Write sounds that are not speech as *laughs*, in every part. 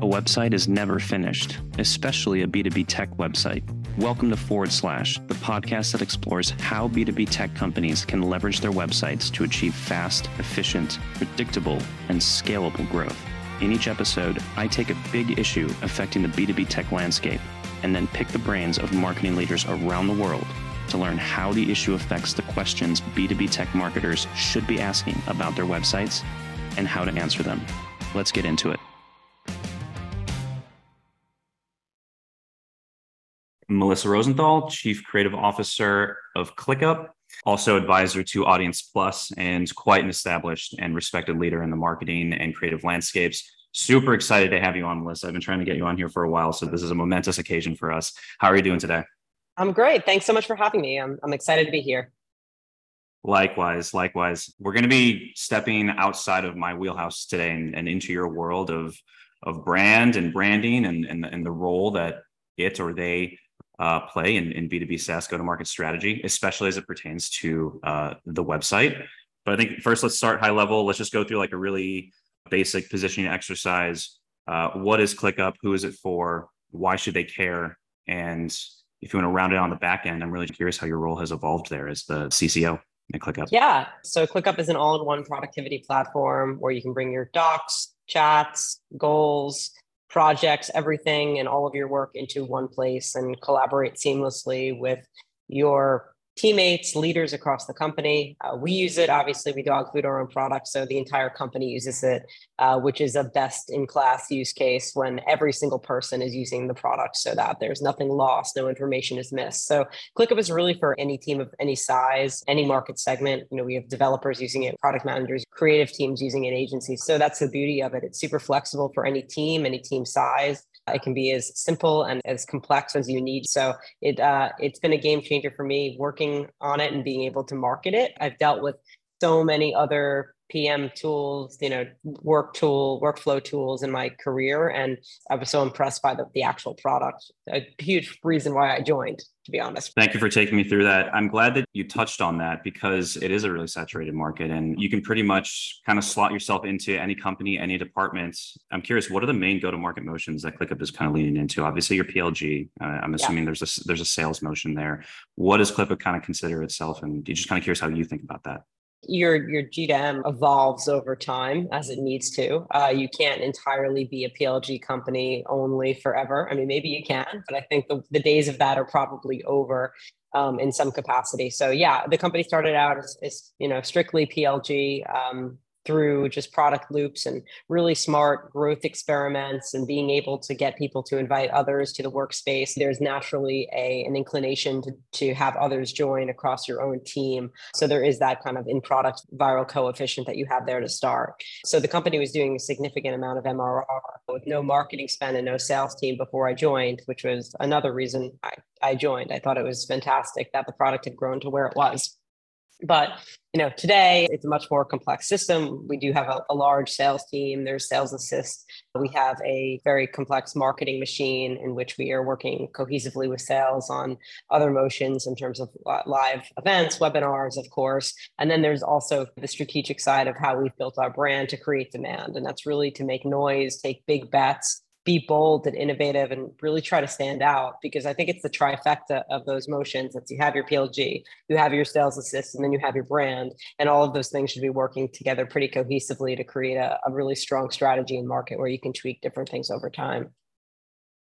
A website is never finished, especially a B2B tech website. Welcome to Forward Slash, the podcast that explores how B2B tech companies can leverage their websites to achieve fast, efficient, predictable, and scalable growth. In each episode, I take a big issue affecting the B2B tech landscape and then pick the brains of marketing leaders around the world to learn how the issue affects the questions B2B tech marketers should be asking about their websites and how to answer them. Let's get into it. Melissa Rosenthal, Chief Creative Officer of ClickUp, also advisor to Audience Plus, and quite an established and respected leader in the marketing and creative landscapes. Super excited to have you on, Melissa. I've been trying to get you on here for a while, so this is a momentous occasion for us. How are you doing today? I'm great. Thanks so much for having me. I'm, I'm excited to be here. Likewise, likewise. We're going to be stepping outside of my wheelhouse today and, and into your world of of brand and branding and, and, and the role that it or they uh, play in, in B2B SaaS go to market strategy, especially as it pertains to uh, the website. But I think first, let's start high level. Let's just go through like a really basic positioning exercise. Uh, what is ClickUp? Who is it for? Why should they care? And if you want to round it on the back end, I'm really curious how your role has evolved there as the CCO at ClickUp. Yeah. So ClickUp is an all in one productivity platform where you can bring your docs, chats, goals, projects, everything, and all of your work into one place and collaborate seamlessly with your teammates, leaders across the company. Uh, we use it. Obviously, we dog food our own product, so the entire company uses it, uh, which is a best in class use case when every single person is using the product so that there's nothing lost, no information is missed. So ClickUp is really for any team of any size, any market segment. You know, we have developers using it, product managers, creative teams using it, agencies. So that's the beauty of it. It's super flexible for any team, any team size. It can be as simple and as complex as you need. So it uh, it's been a game changer for me working on it and being able to market it. I've dealt with so many other PM tools, you know, work tool, workflow tools in my career. And I was so impressed by the, the actual product. A huge reason why I joined, to be honest. Thank you for taking me through that. I'm glad that you touched on that because it is a really saturated market and you can pretty much kind of slot yourself into any company, any department. I'm curious, what are the main go-to-market motions that ClickUp is kind of leaning into? Obviously, your PLG. Uh, I'm assuming yeah. there's a there's a sales motion there. What does ClickUp kind of consider itself? And you just kind of curious how you think about that your your GTM evolves over time as it needs to. Uh, you can't entirely be a PLG company only forever. I mean, maybe you can, but I think the, the days of that are probably over um, in some capacity. So yeah, the company started out as, as you know strictly PLG. Um, through just product loops and really smart growth experiments and being able to get people to invite others to the workspace. There's naturally a an inclination to, to have others join across your own team. So there is that kind of in product viral coefficient that you have there to start. So the company was doing a significant amount of mrr with no marketing spend and no sales team before i joined which was another reason i, I joined. I thought it was fantastic that the product had grown to where it was but you know, today it's a much more complex system. We do have a, a, large sales team. There's sales assist. We have a very complex marketing machine in which we are working cohesively with sales on other motions in terms of uh, live events, webinars, of course. And then there's also the strategic side of how we've built our brand to create demand. And that's really to make noise, take big bets, be bold and innovative and really try to stand out because I think it's the trifecta of those motions. That you have your PLG, you have your sales assist, and then you have your brand. And all of those things should be working together pretty cohesively to create a, a really strong strategy and market where you can tweak different things over time.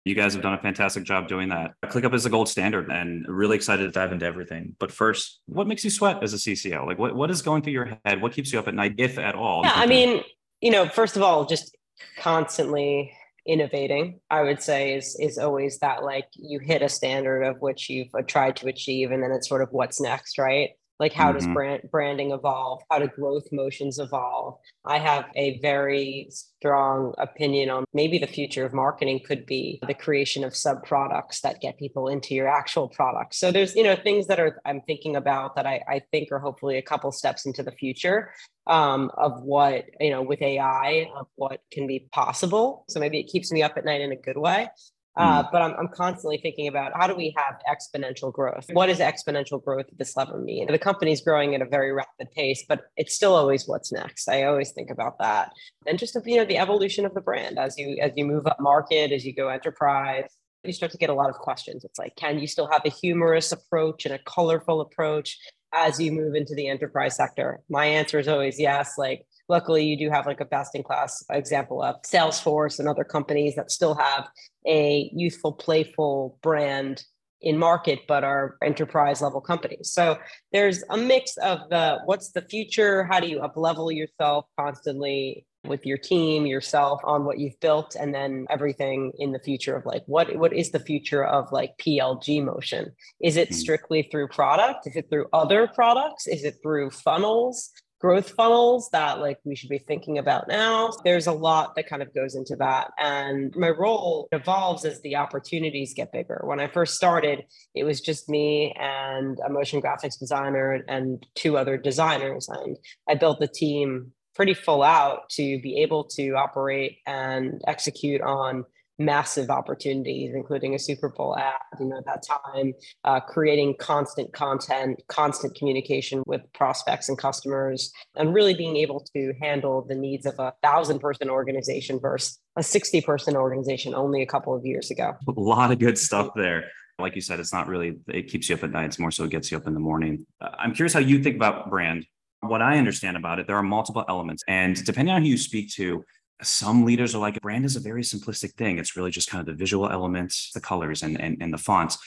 You guys have done a fantastic job doing that. ClickUp is the gold standard and really excited to dive into everything. But first, what makes you sweat as a CCO? Like what, what is going through your head? What keeps you up at night, if at all? Yeah, I mean, you know, first of all, just constantly innovating i would say is is always that like you hit a standard of which you've uh, tried to achieve and then it's sort of what's next right like how mm-hmm. does brand branding evolve? How do growth motions evolve? I have a very strong opinion on maybe the future of marketing could be the creation of sub products that get people into your actual product so there's you know things that are i'm thinking about that i, I think are hopefully a couple steps into the future um, of what you know with ai of what can be possible. So maybe it keeps me up at night in a good way Uh, mm. But I'm, I'm constantly thinking about how do we have exponential growth? What does exponential growth at this level mean? The company's growing at a very rapid pace, but it's still always what's next. I always think about that, and just you know the evolution of the brand as you as you move up market, as you go enterprise. You start to get a lot of questions. It's like, can you still have a humorous approach and a colorful approach as you move into the enterprise sector? My answer is always yes. Like luckily you do have like a best in class example of salesforce and other companies that still have a youthful playful brand in market but are enterprise level companies. So there's a mix of the what's the future? How do you up level yourself constantly with your team yourself on what you've built and then everything in the future of like what what is the future of like plg motion? Is it hmm. strictly through product? Is it through other products? Is it through funnels growth funnels that like we should be thinking about now. There's a lot that kind of goes into that. And my role evolves as the opportunities get bigger. When I first started, it was just me and a motion graphics designer and two other designers. And I built the team pretty full out to be able to operate and execute on massive opportunities, including a Super Bowl ad, you know, at that time, uh, creating constant content, constant communication with prospects and customers, and really being able to handle the needs of a thousand person organization versus a 60 person organization only a couple of years ago. A lot of good stuff there. Like you said, it's not really, it keeps you up at night. It's more so it gets you up in the morning. Uh, I'm curious how you think about brand. What I understand about it, there are multiple elements. And depending on who you speak to, some leaders are like brand is a very simplistic thing. It's really just kind of the visual elements the colors and and, and the fonts.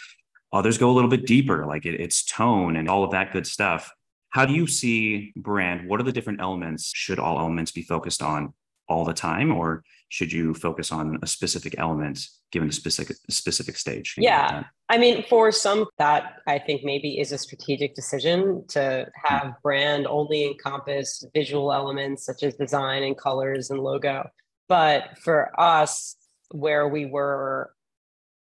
Others go a little bit deeper like it, it's tone and all of that good stuff. How do you see brand? What are the different elements? Should all elements be focused on all the time or should you focus on a specific element given a specific specific stage? Yeah. i mean for some that i think maybe is a strategic decision to have mm-hmm. brand only encompass visual elements such as design and colors and logo. But for us where we were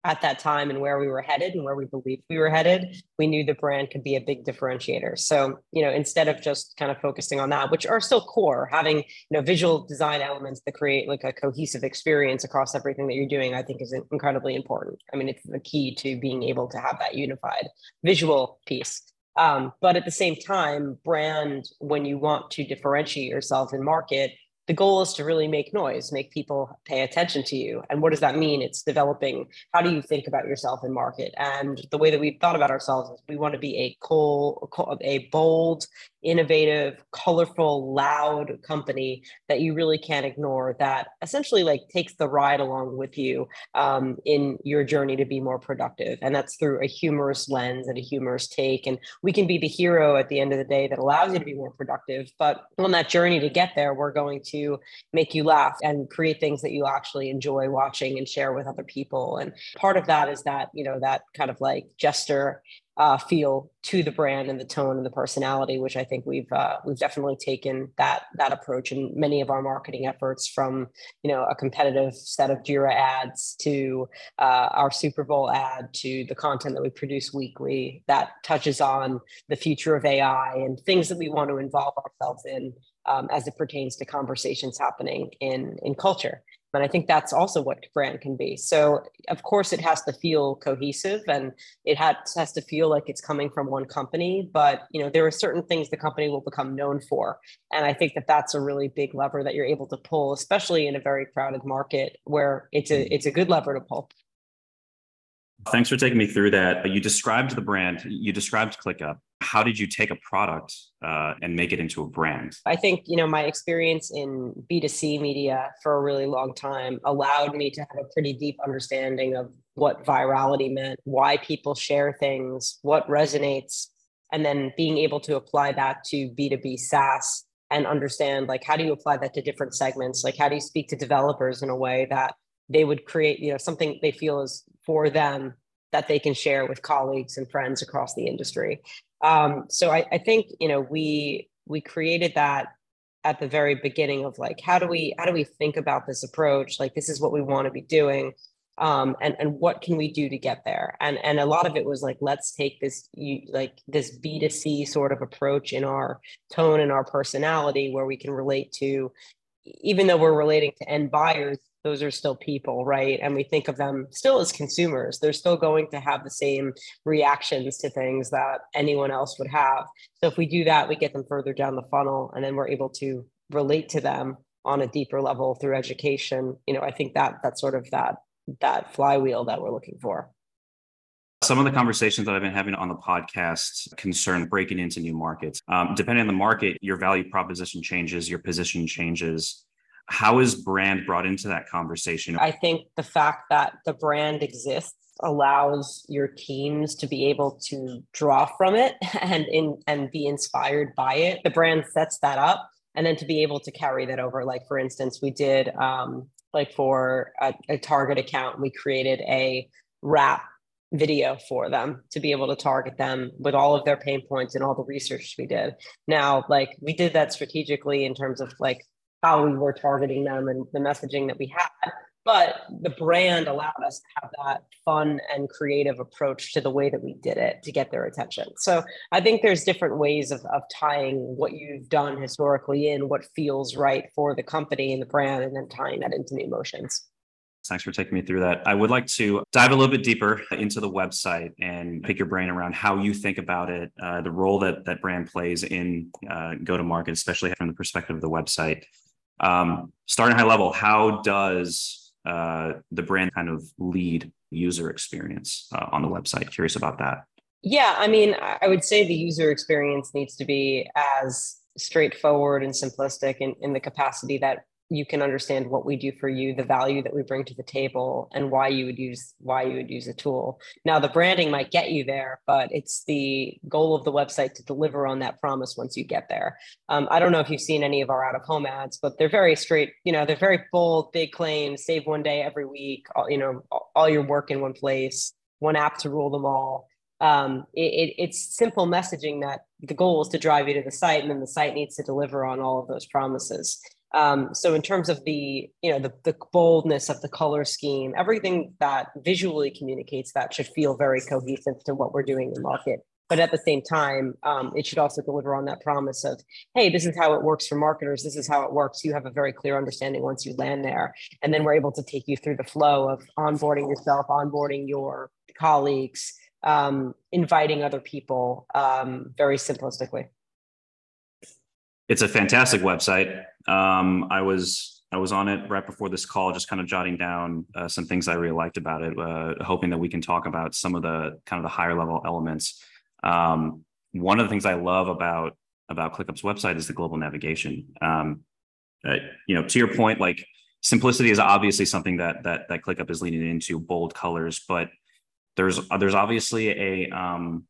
at that time and where we were headed and where we believed we were headed, we knew the brand could be a big differentiator. So, you know, instead of just kind of focusing on that, which are still core, having, you know, visual design elements that create like a cohesive experience across everything that you're doing, I think is incredibly important. I mean, it's the key to being able to have that unified visual piece. Um, but at the same time, brand, when you want to differentiate yourself in market, the goal is to really make noise, make people pay attention to you. And what does that mean? It's developing how do you think about yourself in market? And the way that we've thought about ourselves is we want to be a cool, a bold, innovative, colorful, loud company that you really can't ignore that essentially like takes the ride along with you um, in your journey to be more productive. And that's through a humorous lens and a humorous take. And we can be the hero at the end of the day that allows you to be more productive. But on that journey to get there, we're going to make you laugh and create things that you actually enjoy watching and share with other people. And part of that is that, you know, that kind of like jester uh, feel to the brand and the tone and the personality, which I think we've uh, we've definitely taken that that approach in many of our marketing efforts, from you know a competitive set of Jira ads to uh, our Super Bowl ad to the content that we produce weekly that touches on the future of AI and things that we want to involve ourselves in um, as it pertains to conversations happening in in culture. And I think that's also what brand can be. So, of course, it has to feel cohesive and it has, has to feel like it's coming from one company. But you know, there are certain things the company will become known for, and I think that that's a really big lever that you're able to pull, especially in a very crowded market where it's a it's a good lever to pull. Thanks for taking me through that. You described the brand. You described ClickUp how did you take a product uh, and make it into a brand? I think you know my experience in B2C media for a really long time allowed me to have a pretty deep understanding of what virality meant, why people share things, what resonates, and then being able to apply that to B2B SaaS and understand like how do you apply that to different segments? Like how do you speak to developers in a way that they would create, you know, something they feel is for them that they can share with colleagues and friends across the industry. Um, so I, I think you know we we created that at the very beginning of like how do we how do we think about this approach like this is what we want to be doing um, and and what can we do to get there and and a lot of it was like let's take this you like this b2c sort of approach in our tone and our personality where we can relate to even though we're relating to end buyers, those are still people, right? And we think of them still as consumers. They're still going to have the same reactions to things that anyone else would have. So if we do that, we get them further down the funnel and then we're able to relate to them on a deeper level through education. You know, I think that that's sort of that that flywheel that we're looking for. Some of the conversations that I've been having on the podcast concern breaking into new markets. Um, depending on the market, your value proposition changes, your position changes. How is brand brought into that conversation? I think the fact that the brand exists allows your teams to be able to draw from it *laughs* and in and be inspired by it. The brand sets that up and then to be able to carry that over. Like for instance, we did um, like for a, a target account, we created a wrap video for them to be able to target them with all of their pain points and all the research we did. Now, like we did that strategically in terms of like how we were targeting them and the messaging that we had. But the brand allowed us to have that fun and creative approach to the way that we did it to get their attention. So I think there's different ways of, of tying what you've done historically in what feels right for the company and the brand, and then tying that into the emotions. Thanks for taking me through that. I would like to dive a little bit deeper into the website and pick your brain around how you think about it, uh, the role that that brand plays in uh, go to market, especially from the perspective of the website. Um, starting high level, how does uh, the brand kind of lead user experience uh, on the website? Curious about that. Yeah, I mean, I would say the user experience needs to be as straightforward and simplistic in, in the capacity that you can understand what we do for you the value that we bring to the table and why you would use why you would use a tool. Now the branding might get you there but it's the goal of the website to deliver on that promise once you get there. Um, i don't know if you've seen any of our out of home ads but they're very straight you know they're very bold big claims save one day every week all, you know all your work in one place one app to rule them all. Um, it, it, it's simple messaging that the goal is to drive you to the site and then the site needs to deliver on all of those promises um, so in terms of the, you know, the, the boldness of the color scheme, everything that visually communicates that should feel very cohesive to what we're doing in market. But at the same time, um, it should also deliver on that promise of, hey, this is how it works for marketers. This is how it works. You have a very clear understanding once you land there. And then we're able to take you through the flow of onboarding yourself, onboarding your colleagues, um, inviting other people um, very simplistically. It's a fantastic website. Um, I was I was on it right before this call, just kind of jotting down uh, some things I really liked about it, uh, hoping that we can talk about some of the kind of the higher level elements. Um, one of the things I love about about ClickUp's website is the global navigation. Um, uh, you know, to your point, like simplicity is obviously something that that that ClickUp is leaning into, bold colors, but there's there's obviously a um,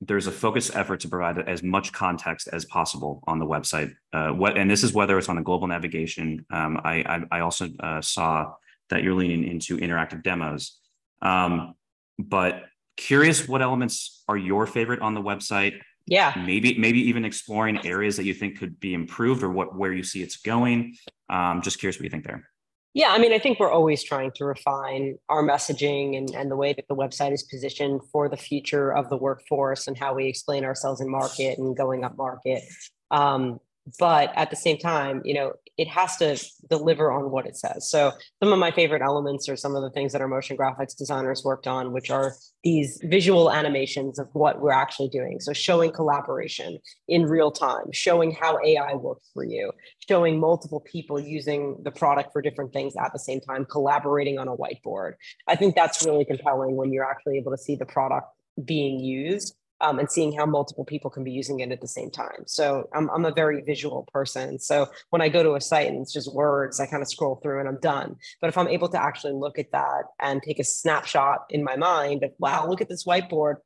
there's a focused effort to provide as much context as possible on the website. Uh, what and this is whether it's on the global navigation. Um, I, I, I also uh, saw that you're leaning into interactive demos. Um, but curious, what elements are your favorite on the website? Yeah, maybe maybe even exploring areas that you think could be improved or what where you see it's going. Um, just curious what you think there. Yeah, I mean, I think we're always trying to refine our messaging and, and the way that the website is positioned for the future of the workforce and how we explain ourselves in market and going up market. Um, but at the same time, you know, it has to deliver on what it says. So some of my favorite elements are some of the things that our motion graphics designers worked on, which are these visual animations of what we're actually doing. So showing collaboration in real time, showing how AI works for you, showing multiple people using the product for different things at the same time, collaborating on a whiteboard. I think that's really compelling when you're actually able to see the product being used um, and seeing how multiple people can be using it at the same time. So I'm, I'm a very visual person. So when I go to a site and it's just words, I kind of scroll through and I'm done. But if I'm able to actually look at that and take a snapshot in my mind of, wow, look at this whiteboard.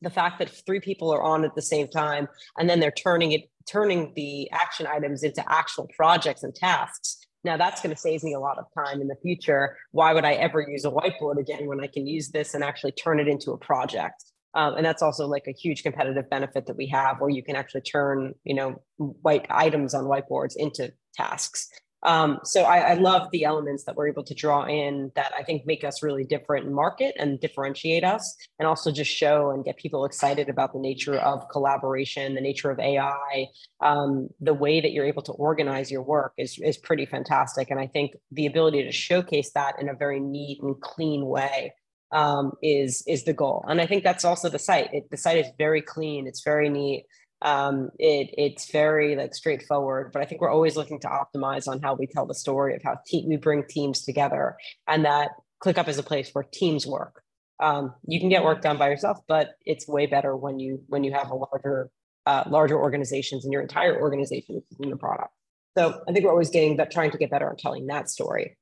The fact that three people are on at the same time and then they're turning it, turning the action items into actual projects and tasks. Now that's going to save me a lot of time in the future. Why would I ever use a whiteboard again when I can use this and actually turn it into a project? Um, and that's also like a huge competitive benefit that we have where you can actually turn, you know, white items on whiteboards into tasks. Um, so I, I, love the elements that we're able to draw in that I think make us really different in market and differentiate us, and also just show and get people excited about the nature of collaboration, the nature of AI, um, the way that you're able to organize your work is is pretty fantastic. And I think the ability to showcase that in a very neat and clean way um, is is the goal. And I think that's also the site. It, the site is very clean. It's very neat um, it it's very like straightforward but i think we're always looking to optimize on how we tell the story of how te- we bring teams together and that clickup is a place where teams work um, you can get work done by yourself but it's way better when you when you have a larger uh, larger organizations and your entire organization is in the product so i think we're always getting that trying to get better at telling that story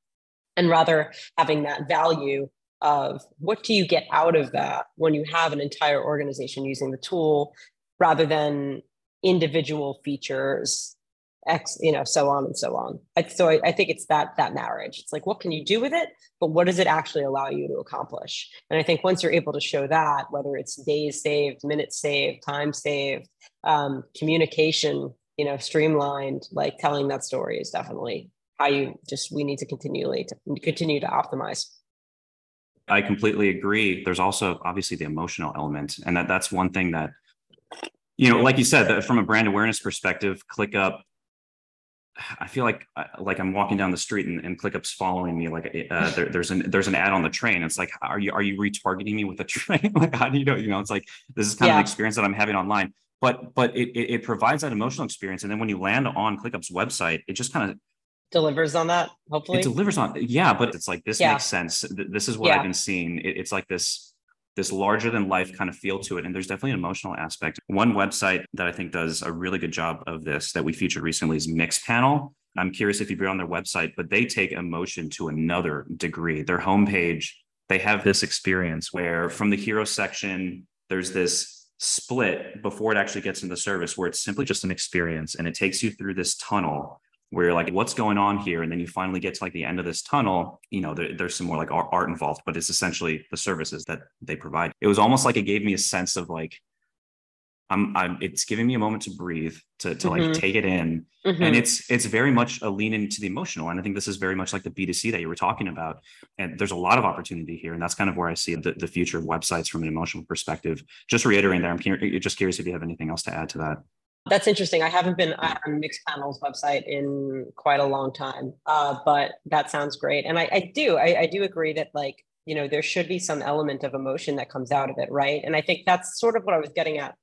and rather having that value of what do you get out of that when you have an entire organization using the tool rather than individual features X, you know, so on and so on. So I, I, think it's that that marriage. It's like, what can you do with it, but what does it actually allow you to accomplish? And I think once you're able to show that, whether it's days saved, minutes saved, time saved, um, communication, you know, streamlined, like telling that story is definitely how you just we need to continually to continue to optimize. I completely agree. There's also obviously the emotional element, and that that's one thing that you know, like you said, from a brand awareness perspective, ClickUp. I feel like uh, like I'm walking down the street and, and ClickUp's following me. Like uh, there, there's an there's an ad on the train. It's like, are you are you retargeting me with a *laughs* train? like how do you know? You know, it's like this is kind yeah. of the experience that I'm having online. But but it, it, it provides that emotional experience, and then when you land on ClickUp's website, it just kind of delivers on that. Hopefully, it delivers on. Yeah, but it's like this yeah. makes sense. This is what yeah. I've been seeing. It, it's like this this larger than life kind of feel to it. And there's definitely an emotional aspect. One website that I think does a really good job of this that we featured recently is Mixpanel. I'm curious if you've been on their website, but they take emotion to another degree. Their homepage, they have this experience where from the hero section, there's this split before it actually gets into the service where it's simply just an experience and it takes you through this tunnel where you're like, what's going on here? And then you finally get to like the end of this tunnel, you know, there, there's some more like art involved, but it's essentially the services that they provide. It was almost like it gave me a sense of like, I'm, I'm it's giving me a moment to breathe, to, to mm-hmm. like take it in. Mm-hmm. And it's, it's very much a lean into the emotional. And I think this is very much like the B2C that you were talking about. And there's a lot of opportunity here. And that's kind of where I see the, the future of websites from an emotional perspective. Just reiterating there, I'm just curious if you have anything else to add to that. That's interesting. I haven't been on Mixpanel's website in quite a long time, uh, but that sounds great. And I, I do, I, I do agree that like you know there should be some element of emotion that comes out of it, right? And I think that's sort of what I was getting at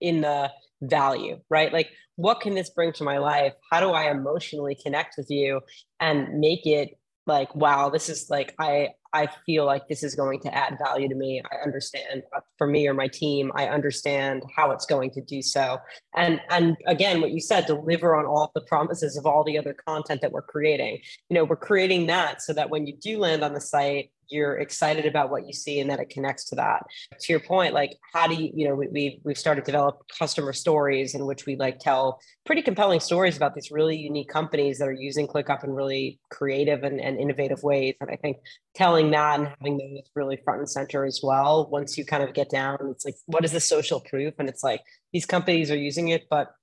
in the value, right? Like, what can this bring to my life? How do I emotionally connect with you and make it like, wow, this is like I I feel like this is going to add value to me. I understand uh, for me or my team, I understand how it's going to do so. And and again, what you said, deliver on all the promises of all the other content that we're creating. You know, we're creating that so that when you do land on the site, you're excited about what you see and that it connects to that to your point like how do you you know we, we've, we've started to develop customer stories in which we like tell pretty compelling stories about these really unique companies that are using clickup in really creative and, and innovative ways and i think telling that and having those really front and center as well once you kind of get down it's like what is the social proof and it's like these companies are using it but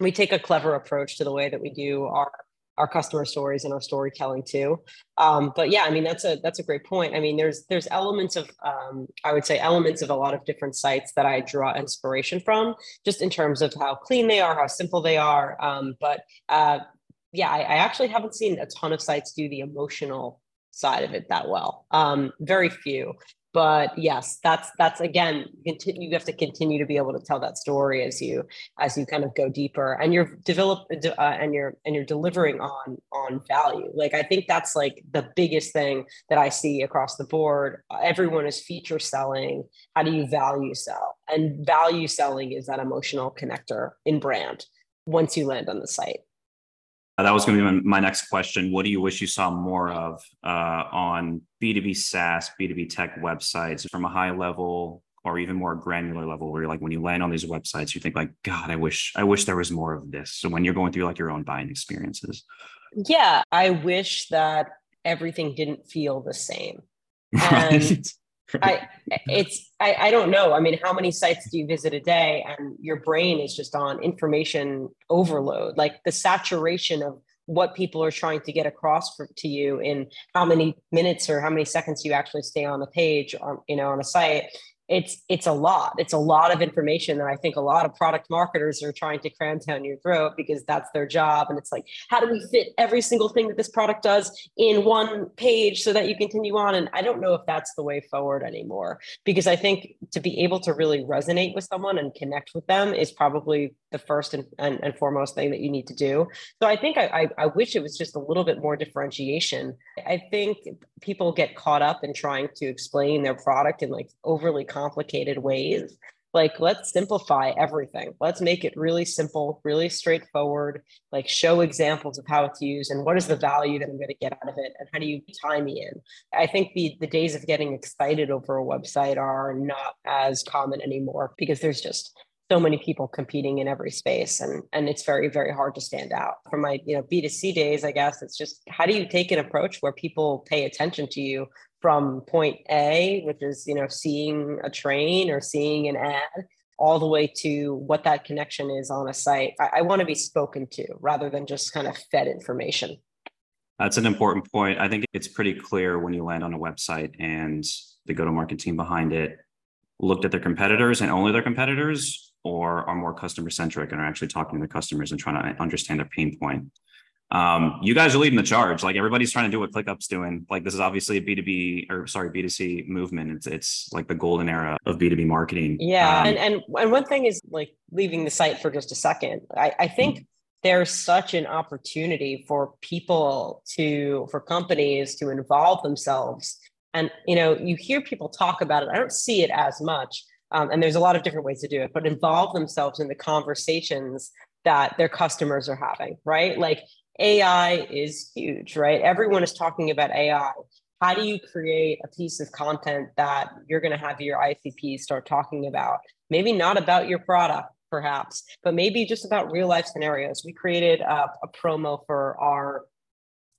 we take a clever approach to the way that we do our our customer stories and our storytelling too. Um, but yeah, I mean that's a that's a great point. I mean, there's there's elements of um, I would say elements of a lot of different sites that I draw inspiration from, just in terms of how clean they are, how simple they are. Um, but uh, yeah, I, I, actually haven't seen a ton of sites do the emotional side of it that well. Um, very few but yes that's that's again continue, you have to continue to be able to tell that story as you as you kind of go deeper and you're develop uh, and you're and you're delivering on on value. Like i think that's like the biggest thing that i see across the board. Everyone is feature selling. How do you value sell? And value selling is that emotional connector in brand once you land on the site that was going to be my, my, next question. What do you wish you saw more of uh, on B2B SaaS, B2B tech websites from a high level or even more granular level where you're like, when you land on these websites, you think like, God, I wish, I wish there was more of this. So when you're going through like your own buying experiences. Yeah. I wish that everything didn't feel the same. *laughs* And right. *laughs* I it's I, I don't know. I mean, how many sites do you visit a day and your brain is just on information overload? Like the saturation of what people are trying to get across for, to you in how many minutes or how many seconds you actually stay on the page on you know on a site it's it's a lot. It's a lot of information that i think a lot of product marketers are trying to cram down your throat because that's their job. And it's like how do we fit every single thing that this product does in one page so that you continue on? And i don't know if that's the way forward anymore because i think to be able to really resonate with someone and connect with them is probably the first and, and, and foremost thing that you need to do. So i think I, I, I wish it was just a little bit more differentiation. I think people get caught up in trying to explain their product in like overly complicated ways. Like, let's simplify everything. Let's make it really simple, really straightforward. Like, show examples of how it's used and what is the value that I'm going to get out of it, and how do you tie me in. I think the the days of getting excited over a website are not as common anymore because there's just so many people competing in every space and and it's very very hard to stand out from my you know b2c days i guess it's just how do you take an approach where people pay attention to you from point A, which is, you know, seeing a train or seeing an ad, all the way to what that connection is on a site. I, I want to be spoken to rather than just kind of fed information. That's an important point. I think it's pretty clear when you land on a website and the go to market team behind it looked at their competitors and only their competitors, or are more customer centric and are actually talking to their customers and trying to understand their pain point um, you guys are leading the charge. Like everybody's trying to do what ClickUp's doing. Like this is obviously a B2B or sorry, B2C movement. It's it's like the golden era of B2B marketing. Yeah. Um, and, and and one thing is like leaving the site for just a second. I, I think mm-hmm. there's such an opportunity for people to for companies to involve themselves. And you know, you hear people talk about it. I don't see it as much. Um, and there's a lot of different ways to do it, but involve themselves in the conversations that their customers are having, right? Like AI is huge, right? Everyone is talking about AI. How do you create a piece of content that you're going to have your ICPs start talking about? Maybe not about your product, perhaps, but maybe just about real life scenarios. We created a, a promo for our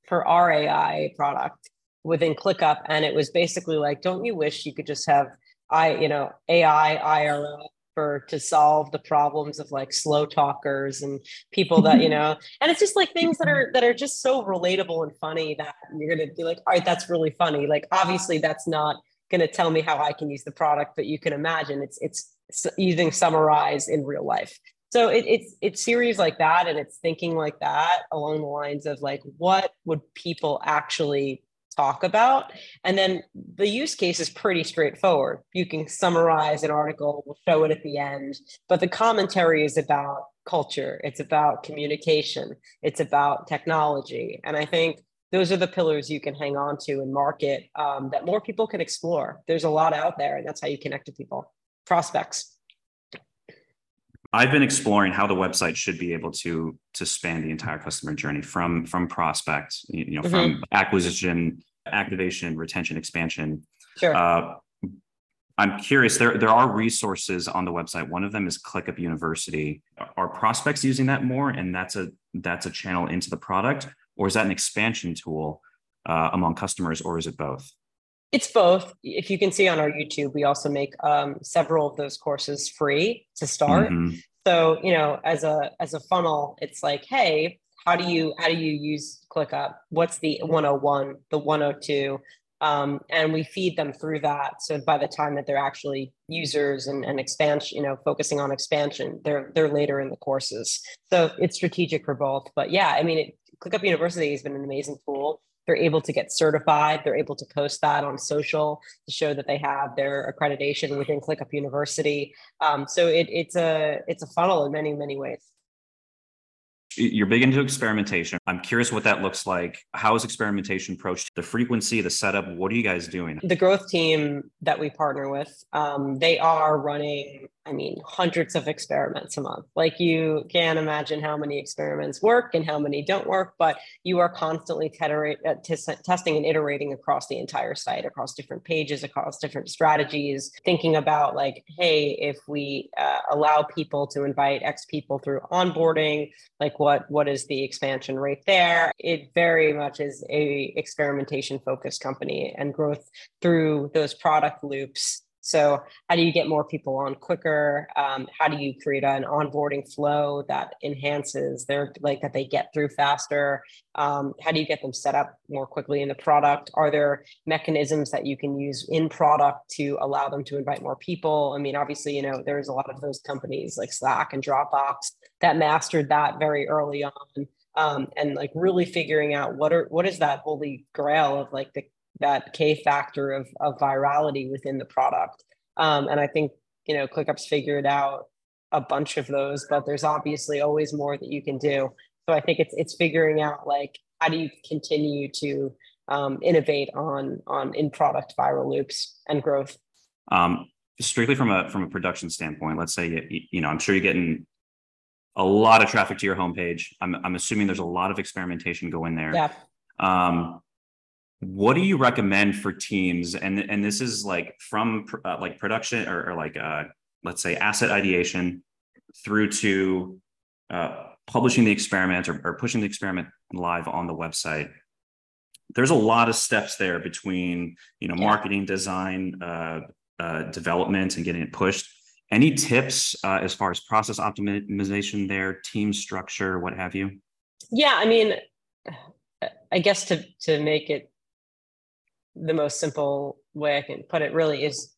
for our AI product within ClickUp, and it was basically like, don't you wish you could just have I, you know, AI IRL for to solve the problems of like slow talkers and people that you *laughs* know and it's just like things that are that are just so relatable and funny that you're gonna be like all right that's really funny. Like obviously that's not gonna tell me how i can use the product but you can imagine it's it's using summarize in real life. So it, it's it's series like that and it's thinking like that along the lines of like what would people actually talk about. And then the use case is pretty straightforward. You can summarize an article, we'll show it at the end, but the commentary is about culture, it's about communication, it's about technology. And I think those are the pillars you can hang on to and market um, that more people can explore. There's a lot out there, and that's how you connect to people, prospects. I've been exploring how the website should be able to to span the entire customer journey from from prospect, you know, mm-hmm. from acquisition, activation, retention, expansion. Sure. Uh, I'm curious. There there are resources on the website. One of them is ClickUp University. Are prospects using that more, and that's a that's a channel into the product, or is that an expansion tool uh, among customers, or is it both? It's both. If you can see on our YouTube, we also make um, several of those courses free to start. Mm-hmm. So you know, as a as a funnel, it's like, hey, how do you how do you use ClickUp? What's the 101, the 102? Um, and we feed them through that. So by the time that they're actually users and, and expansion, you know, focusing on expansion, they're they're later in the courses. So it's strategic for both. But yeah, I mean, it, ClickUp University has been an amazing tool they're able to get certified. They're able to post that on social to show that they have their accreditation within ClickUp University. Um, so it, it's a it's a funnel in many many ways. You're big into experimentation. I'm curious what that looks like. How is experimentation approached? The frequency, the setup. What are you guys doing? The growth team that we partner with, um, they are running I mean, hundreds of experiments a month. Like you can imagine how many experiments work and how many don't work, but you are constantly teterate, uh, t- testing and iterating across the entire site, across different pages, across different strategies, thinking about like, hey, if we uh, allow people to invite X people through onboarding, like what what is the expansion rate there? It very much is a experimentation focused company and growth through those product loops So, how do you get more people on quicker? Um, how do you create an onboarding flow that enhances their like that they get through faster? Um, how do you get them set up more quickly in the product? Are there mechanisms that you can use in product to allow them to invite more people? I mean, obviously, you know, there's a lot of those companies like Slack and Dropbox that mastered that very early on. Um, and like really figuring out what are what is that holy grail of like the that K factor of of virality within the product. Um, and I think you know ClickUp's figured out a bunch of those, but there's obviously always more that you can do. So I think it's it's figuring out like how do you continue to um, innovate on on in product viral loops and growth. Um, strictly from a from a production standpoint, let's say you, you know I'm sure you're getting a lot of traffic to your homepage. I'm I'm assuming there's a lot of experimentation going there. Yeah. Um, what do you recommend for teams? And and this is like from uh, like production or, or like uh, let's say asset ideation through to uh, publishing the experiment or, or pushing the experiment live on the website. There's a lot of steps there between you know marketing design uh, uh, development and getting it pushed. Any tips uh, as far as process optimization there team structure what have you? Yeah i mean i guess to to make it the most simple way i can put it really is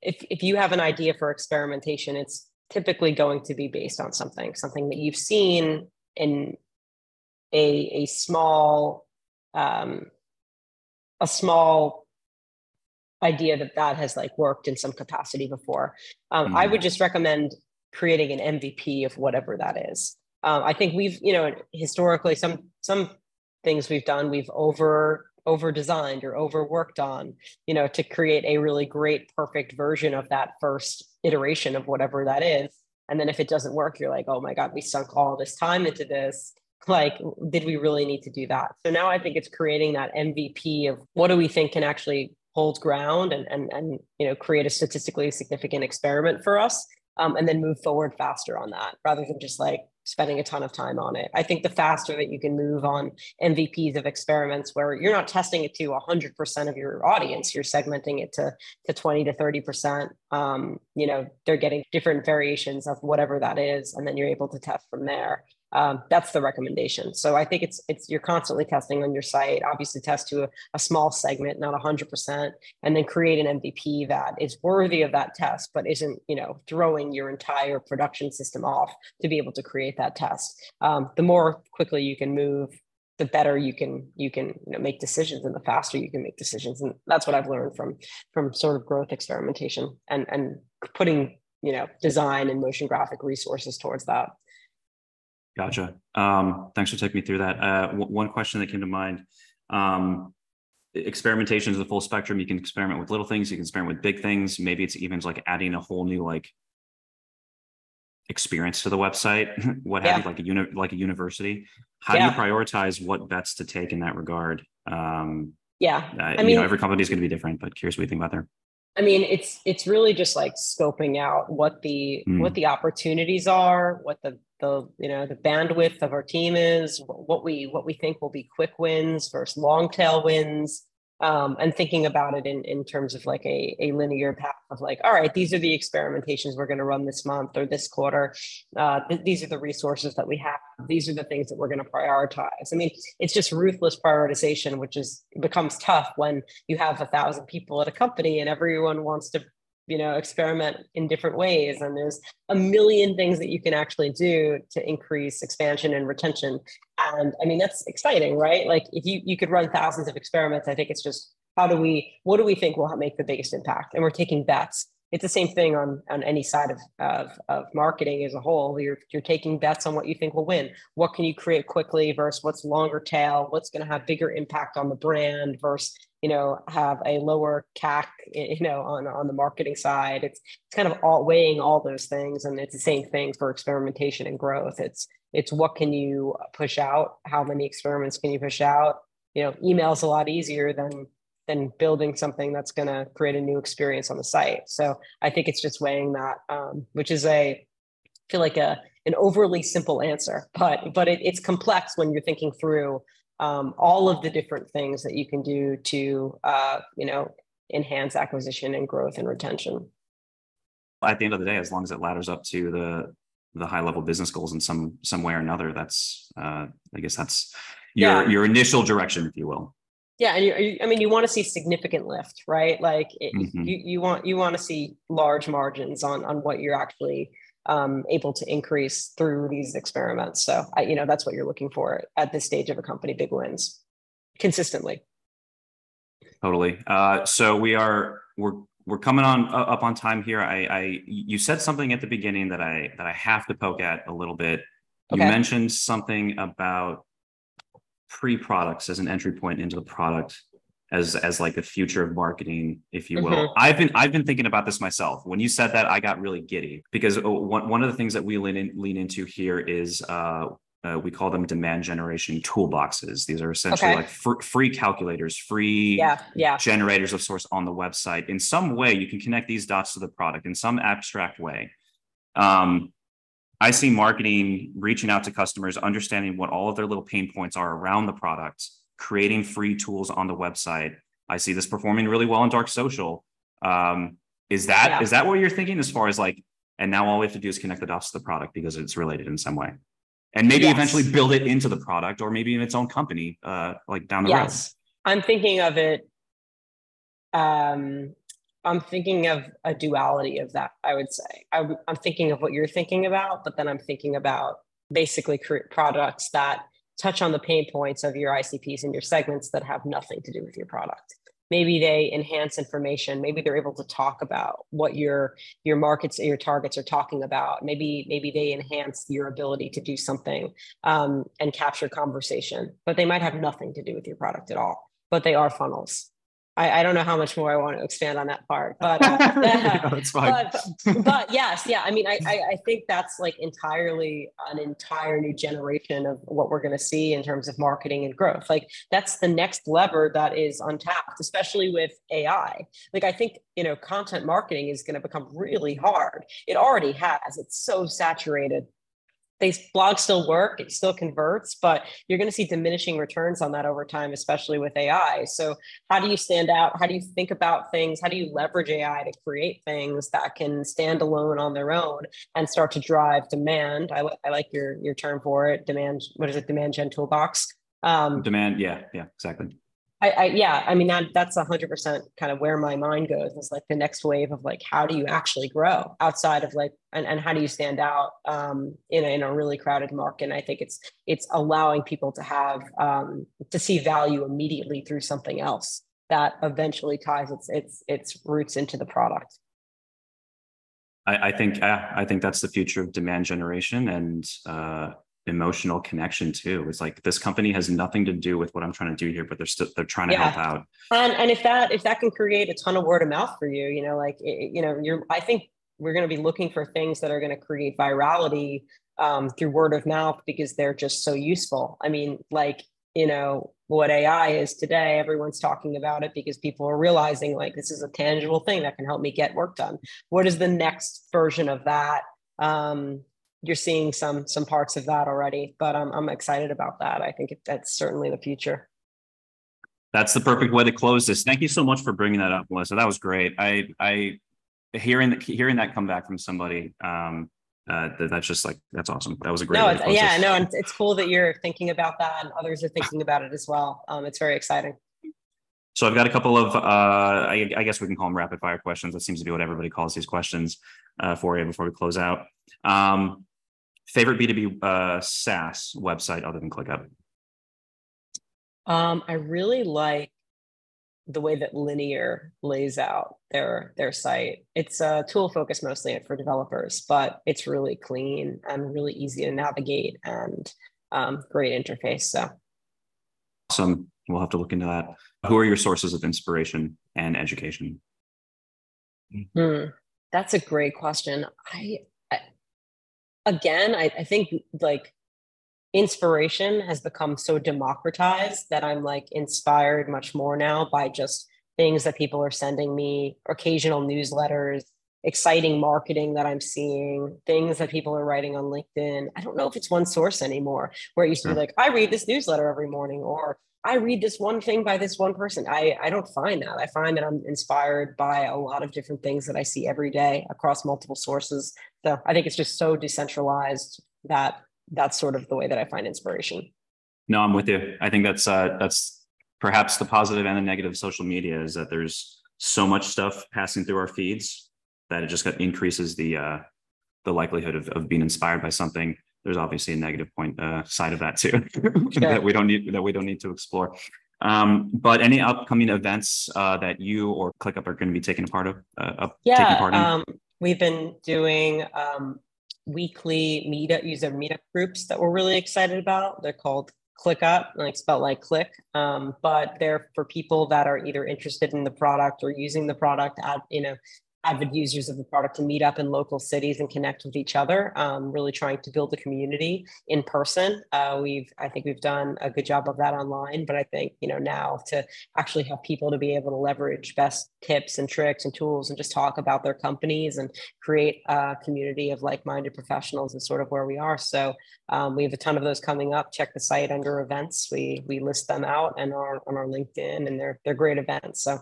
if if you have an idea for experimentation it's typically going to be based on something something that you've seen in a a small um, a small idea that that has like worked in some capacity before. Um, mm-hmm. I would just recommend creating an MVP of whatever that is. Um, I think we've, you know, historically some some things we've done we've over over designed or overworked on, you know, to create a really great perfect version of that first iteration of whatever that is. And then if it doesn't work, you're like, oh my God, we sunk all this time into this like did we really need to do that so now i think it's creating that mvp of what do we think can actually hold ground and and, and you know create a statistically significant experiment for us um, and then move forward faster on that rather than just like spending a ton of time on it. I think the faster that you can move on MVPs of experiments where you're not testing it to 100% of your audience, you're segmenting it to, to 20 to 30%. Um, you know, they're getting different variations of whatever that is, and then you're able to test from there um, that's the recommendation. So I think it's it's you're constantly testing on your site. Obviously, test to a, a small segment, not hundred percent, and then create an MVP that is worthy of that test, but isn't you know throwing your entire production system off to be able to create that test. Um, the more quickly you can move, the better you can you can you know, make decisions, and the faster you can make decisions. And that's what I've learned from from sort of growth experimentation and and putting you know design and motion graphic resources towards that. Gotcha. Um, thanks for taking me through that. Uh, w- one question that came to mind. Um, experimentation is the full spectrum. You can experiment with little things. You can experiment with big things. Maybe it's even like adding a whole new like experience to the website. *laughs* what yeah. have you, like a uni- like a university? How yeah. do you prioritize what bets to take in that regard? Um, yeah, uh, I mean, know, every company is going to be different, but curious what you think about there. I mean, it's it's really just like scoping out what the mm. what the opportunities are, what the the you know the bandwidth of our team is, what we what we think will be quick wins versus long tail wins, um, and thinking about it in, in terms of like a, a linear path of like, all right, these are the experimentations we're going to run this month or this quarter. Uh, th- these are the resources that we have. These are the things that we're going to prioritize. I mean, it's just ruthless prioritization, which is becomes tough when you have a thousand people at a company and everyone wants to you know experiment in different ways and there's a million things that you can actually do to increase expansion and retention. And i mean that's exciting right? Like if you you could run thousands of experiments i think it's just how do we what do we think will make the biggest impact? And we're taking bets. It's the same thing on on any side of, of of marketing as a whole. You're you're taking bets on what you think will win. What can you create quickly versus what's longer tail? What's going to have bigger impact on the brand versus you know have a lower CAC you know on on the marketing side. It's it's kind of all weighing all those things and it's the same thing for experimentation and growth. It's it's what can you push out? How many experiments can you push out? You know email's a lot easier than than building something that's going to create a new experience on the site. So i think it's just weighing that um, which is a I feel like a an overly simple answer but but it, it's complex when you're thinking through um, all of the different things that you can do to uh, you know enhance acquisition and growth and retention. At the end of the day, as long as it ladders up to the the high level business goals in some some way or another, that's uh, I guess that's your yeah. your initial direction, if you will. Yeah, and you, I mean, you want to see significant lift, right? Like it, mm-hmm. you you want you want to see large margins on on what you're actually um, able to increase through these experiments. So, I, you know, that's what you're looking for at this stage of a company. Big wins consistently. Totally. Uh, so we are we're we're coming on uh, up on time here. I, I you said something at the beginning that I that I have to poke at a little bit. You okay. mentioned something about pre-products as an entry point into the product as as like the future of marketing if you will mm-hmm. i've been i've been thinking about this myself when you said that i got really giddy because uh, one, one of the things that we lean, in, lean into here is uh, uh, we call them demand generation toolboxes. These are essentially okay. like fr- free calculators, free yeah, yeah. generators of source on the website. In some way, you can connect these dots to the product in some abstract way. Um, I see marketing reaching out to customers, understanding what all of their little pain points are around the product, creating free tools on the website. I see this performing really well in dark social. Um, is that yeah. is that what you're thinking as far as like, and now all we have to do is connect the dots to the product because it's related in some way, and maybe yes. eventually build it into the product or maybe in its own company, uh, like down the yes. road. I'm thinking of it. Um, I'm thinking of a duality of that. I would say I, am thinking of what you're thinking about, but then I'm thinking about basically products that touch on the pain points of your ICPs and your segments that have nothing to do with your product. Maybe they enhance information. Maybe they're able to talk about what your your markets, your targets are talking about. Maybe maybe they enhance your ability to do something um, and capture conversation. But they might have nothing to do with your product at all. But they are funnels. I, I, don't know how much more I want to expand on that part, *laughs* but uh, that's *laughs* fine. But, but, yes, yeah. I mean, I, I think that's like entirely an entire new generation of what we're going to see in terms of marketing and growth. Like that's the next lever that is untapped, especially with AI. Like I think you know, content marketing is going to become really hard. It already has. It's so saturated they blogs still work it still converts but you're going to see diminishing returns on that over time especially with ai so how do you stand out? How do you think about things? How do you leverage ai to create things that can stand alone on their own and start to drive demand? I, I like your your term for it demand what is it? Demand gen toolbox. Um, demand yeah yeah exactly I, I, yeah, I mean that that's a hundred percent kind of where my mind goes. Is like the next wave of like how do you actually grow outside of like and, and how do you stand out um, in a, in a really crowded market? And I think it's it's allowing people to have um, to see value immediately through something else that eventually ties its its its roots into the product. I, I think I think that's the future of demand generation and uh, emotional connection too. It's like this company has nothing to do with what I'm trying to do here, but they're still they're trying to yeah. help out. And and if that if that can create a ton of word of mouth for you, you know, like you know, you're I think we're going to be looking for things that are going to create virality um, through word of mouth because they're just so useful. I mean, like you know what AI is today, everyone's talking about it because people are realizing like this is a tangible thing that can help me get work done. What is the next version of that? Um, you're seeing some some parts of that already but i'm, I'm excited about that i think that's certainly the future that's the perfect way to close this thank you so much for bringing that up melissa that was great i i hearing hearing that come back from somebody um uh, that's just like that's awesome. That was a great. No, yeah, no, and it's cool that you're thinking about that, and others are thinking about it as well. Um, it's very exciting. So I've got a couple of, uh, I, I, guess we can call them rapid fire questions. That seems to be what everybody calls these questions uh, for you before we close out. Um, Favorite B2B uh, SaaS website other than ClickUp? Um, I really like the way that Linear lays out their their site. It's a tool focused mostly for developers, but it's really clean and really easy to navigate and um, great interface. So awesome. We'll have to look into that. Who are your sources of inspiration and education? Hmm, that's a great question. I again, I, I think like inspiration has become so democratized that I'm like inspired much more now by just things that people are sending me, occasional newsletters, exciting marketing that I'm seeing, things that people are writing on LinkedIn. I don't know if it's one source anymore where it used to be hmm. like, I read this newsletter every morning or I read this one thing by this one person. I, I don't find that. I find that I'm inspired by a lot of different things that I see every day across multiple sources. So I think it's just so decentralized that that's sort of the way that I find inspiration. No, I'm with you. I think that's uh, that's perhaps the positive and the negative of social media is that there's so much stuff passing through our feeds that it just increases the uh, the likelihood of, of being inspired by something there's obviously a negative point uh, side of that too *laughs* that we don't need that we don't need to explore. Um, but any upcoming events uh, that you or ClickUp are going to be taking a part of? Uh, yeah, part um, we've been doing um, weekly meetup user meetup groups that we're really excited about. They're called ClickUp, like spelled like click, um, but they're for people that are either interested in the product or using the product at you know avid users of the product to meet up in local cities and connect with each other um, really trying to build a community in person. Uh, we've i think we've done a good job of that online but i think you know now to actually have people to be able to leverage best tips and tricks and tools and just talk about their companies and create a community of like-minded professionals is sort of where we are. So um, we have a ton of those coming up. Check the site under events. We we list them out and are on our linkedin and they're they're great events. So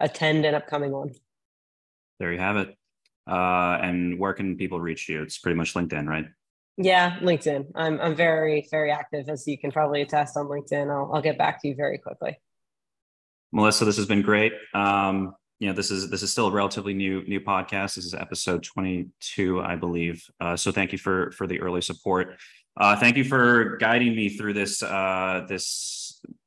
attend an upcoming one there you have it. Uh, and where can people reach you? It's pretty much LinkedIn, right? Yeah, LinkedIn. I'm I'm very very active, as you can probably attest on LinkedIn. I'll I'll get back to you very quickly. Melissa, this has been great. Um, you know, this is this is still a relatively new new podcast. This is episode 22, I believe. Uh, so thank you for for the early support. Uh, thank you for guiding me through this uh, this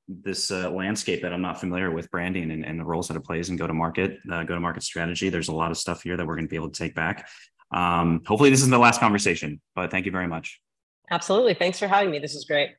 this uh, landscape that I'm not familiar with branding and, and, the roles that it plays in go to market, uh, go to market strategy. There's a lot of stuff here that we're going to be able to take back. Um, hopefully, this isn't the last conversation, but thank you very much. Absolutely. Thanks for having me. This is great.